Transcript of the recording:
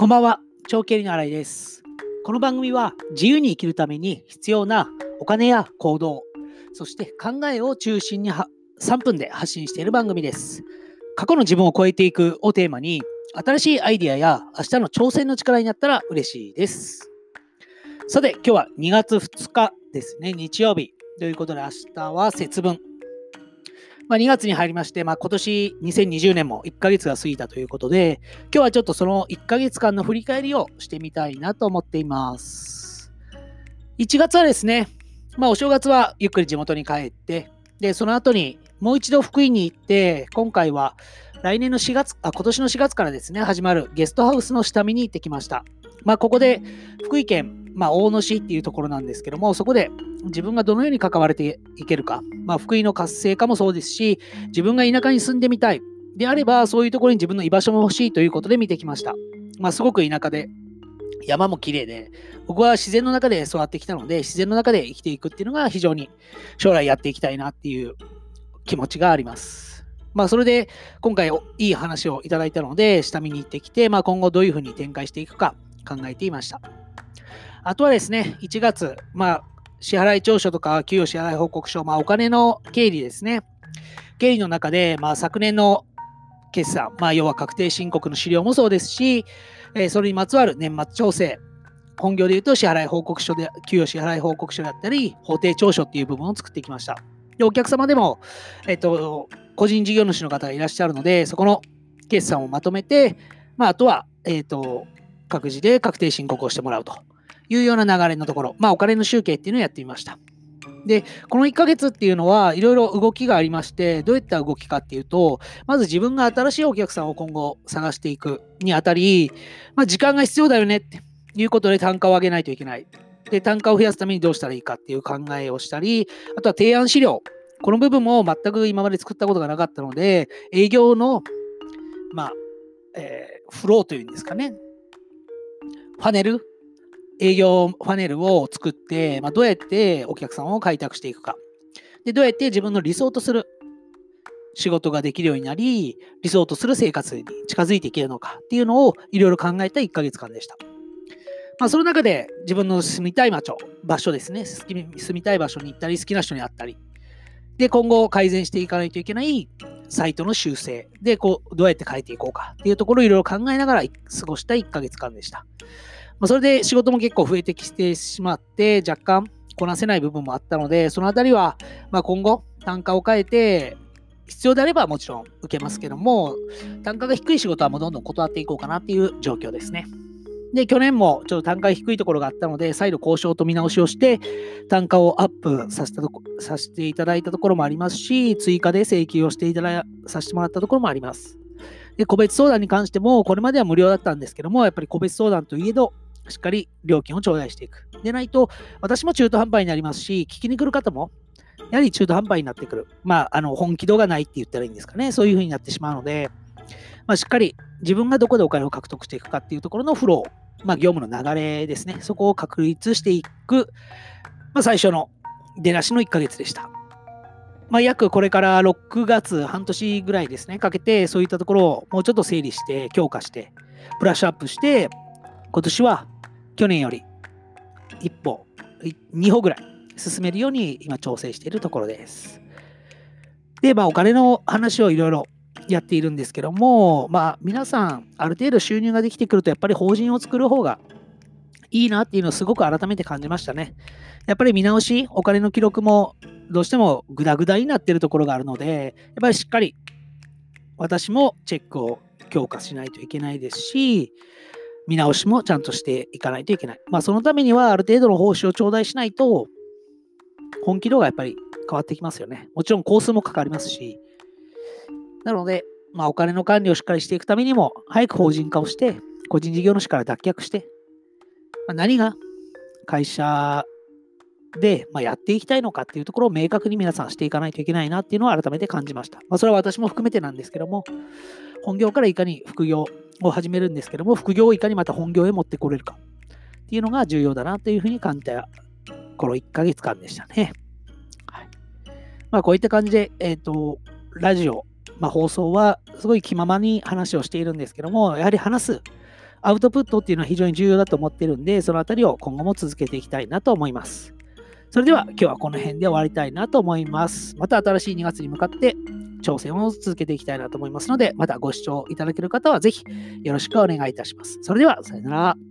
こんばんは、長経理の新井です。この番組は自由に生きるために必要なお金や行動、そして考えを中心に3分で発信している番組です。過去の自分を超えていくをテーマに、新しいアイディアや明日の挑戦の力になったら嬉しいです。さて、今日は2月2日ですね、日曜日。ということで、明日は節分。まあ、2月に入りまして、まあ、今年2020年も1ヶ月が過ぎたということで、今日はちょっとその1ヶ月間の振り返りをしてみたいなと思っています。1月はですね、まあ、お正月はゆっくり地元に帰って、で、その後にもう一度福井に行って、今回は来年の4月、あ、今年の4月からですね、始まるゲストハウスの下見に行ってきました。まあ、ここで福井県、まあ、大野市っていうところなんですけども、そこで自分がどのように関われていけるか、まあ、福井の活性化もそうですし、自分が田舎に住んでみたい。であれば、そういうところに自分の居場所も欲しいということで見てきました。まあ、すごく田舎で、山も綺麗で、僕は自然の中で育ってきたので、自然の中で生きていくっていうのが非常に将来やっていきたいなっていう気持ちがあります。まあ、それで今回いい話をいただいたので、下見に行ってきて、まあ、今後どういうふうに展開していくか考えていました。あとはですね、1月、まあ、支払い調書とか給与支払い報告書、まあ、お金の経理ですね。経理の中で、まあ、昨年の決算、まあ、要は確定申告の資料もそうですし、えーそれにまつわる年末調整、本業でいうと支払い報告書で、給与支払い報告書だったり、法定調書っていう部分を作ってきました。で、お客様でも、えっ、と、個人事業主の方がいらっしゃるので、そこの決算をまとめて、まあ、あとは、えっ、と、各自で確定申告をしてもらうというような流れのところ、まあ、お金の集計っていうのをやってみました。で、この1ヶ月っていうのはいろいろ動きがありまして、どういった動きかっていうと、まず自分が新しいお客さんを今後探していくにあたり、まあ、時間が必要だよねっていうことで単価を上げないといけない。で、単価を増やすためにどうしたらいいかっていう考えをしたり、あとは提案資料。この部分も全く今まで作ったことがなかったので、営業の、まあ、えーフローというんですかね。ファネル営業ファネルを作って、まあ、どうやってお客さんを開拓していくか。で、どうやって自分の理想とする仕事ができるようになり、理想とする生活に近づいていけるのかっていうのをいろいろ考えた1ヶ月間でした。まあ、その中で自分の住みたい場所、場所ですね。住みたい場所に行ったり、好きな人に会ったり。で、今後改善していかないといけないサイトの修正で、こう、どうやって変えていこうかっていうところをいろいろ考えながら過ごした1ヶ月間でした。まあ、それで仕事も結構増えてきてしまって、若干こなせない部分もあったので、そのあたりは、ま、今後、単価を変えて、必要であればもちろん受けますけども、単価が低い仕事はもうどんどん断っていこうかなっていう状況ですね。で、去年もちょっと単価が低いところがあったので、再度交渉と見直しをして、単価をアップさせたとこさせていただいたところもありますし、追加で請求をしていたださせてもらったところもあります。で、個別相談に関しても、これまでは無料だったんですけども、やっぱり個別相談といえど、しっかり料金を頂戴していく。でないと、私も中途半端になりますし、聞きに来る方も、やはり中途半端になってくる。まあ、あの、本気度がないって言ったらいいんですかね。そういうふうになってしまうので、まあ、しっかり自分がどこでお金を獲得していくかっていうところのフロー、まあ、業務の流れですね。そこを確立していく、まあ、最初の出だしの1ヶ月でした。まあ、約これから6月、半年ぐらいですね、かけて、そういったところをもうちょっと整理して、強化して、ブラッシュアップして、今年は去年より一歩、い二歩ぐらい進めるように今調整しているところです。で、まあお金の話をいろいろやっているんですけども、まあ皆さんある程度収入ができてくるとやっぱり法人を作る方がいいなっていうのをすごく改めて感じましたね。やっぱり見直し、お金の記録もどうしてもグダグダになってるところがあるので、やっぱりしっかり私もチェックを強化しないといけないですし、見直しもちゃんとしていかないといけない。まあ、そのためにはある程度の報酬を頂戴しないと、本気度がやっぱり変わってきますよね。もちろん工数もかかりますし。なので、まあ、お金の管理をしっかりしていくためにも、早く法人化をして、個人事業主から脱却して、まあ、何が会社で、まあ、やっていきたいのかっていうところを明確に皆さんしていかないといけないなっていうのを改めて感じました。まあ、それは私も含めてなんですけども、本業からいかに副業を始めるんですけども、副業をいかにまた本業へ持ってこれるかっていうのが重要だなというふうに感じたこの1ヶ月間でしたね。はい。まあこういった感じで、えっ、と、ラジオ、まあ放送はすごい気ままに話をしているんですけども、やはり話すアウトプットっていうのは非常に重要だと思ってるんで、そのあたりを今後も続けていきたいなと思います。それでは今日はこの辺で終わりたいなと思います。また新しい2月に向かって挑戦を続けていきたいなと思いますので、またご視聴いただける方はぜひよろしくお願いいたします。それでは、さよなら。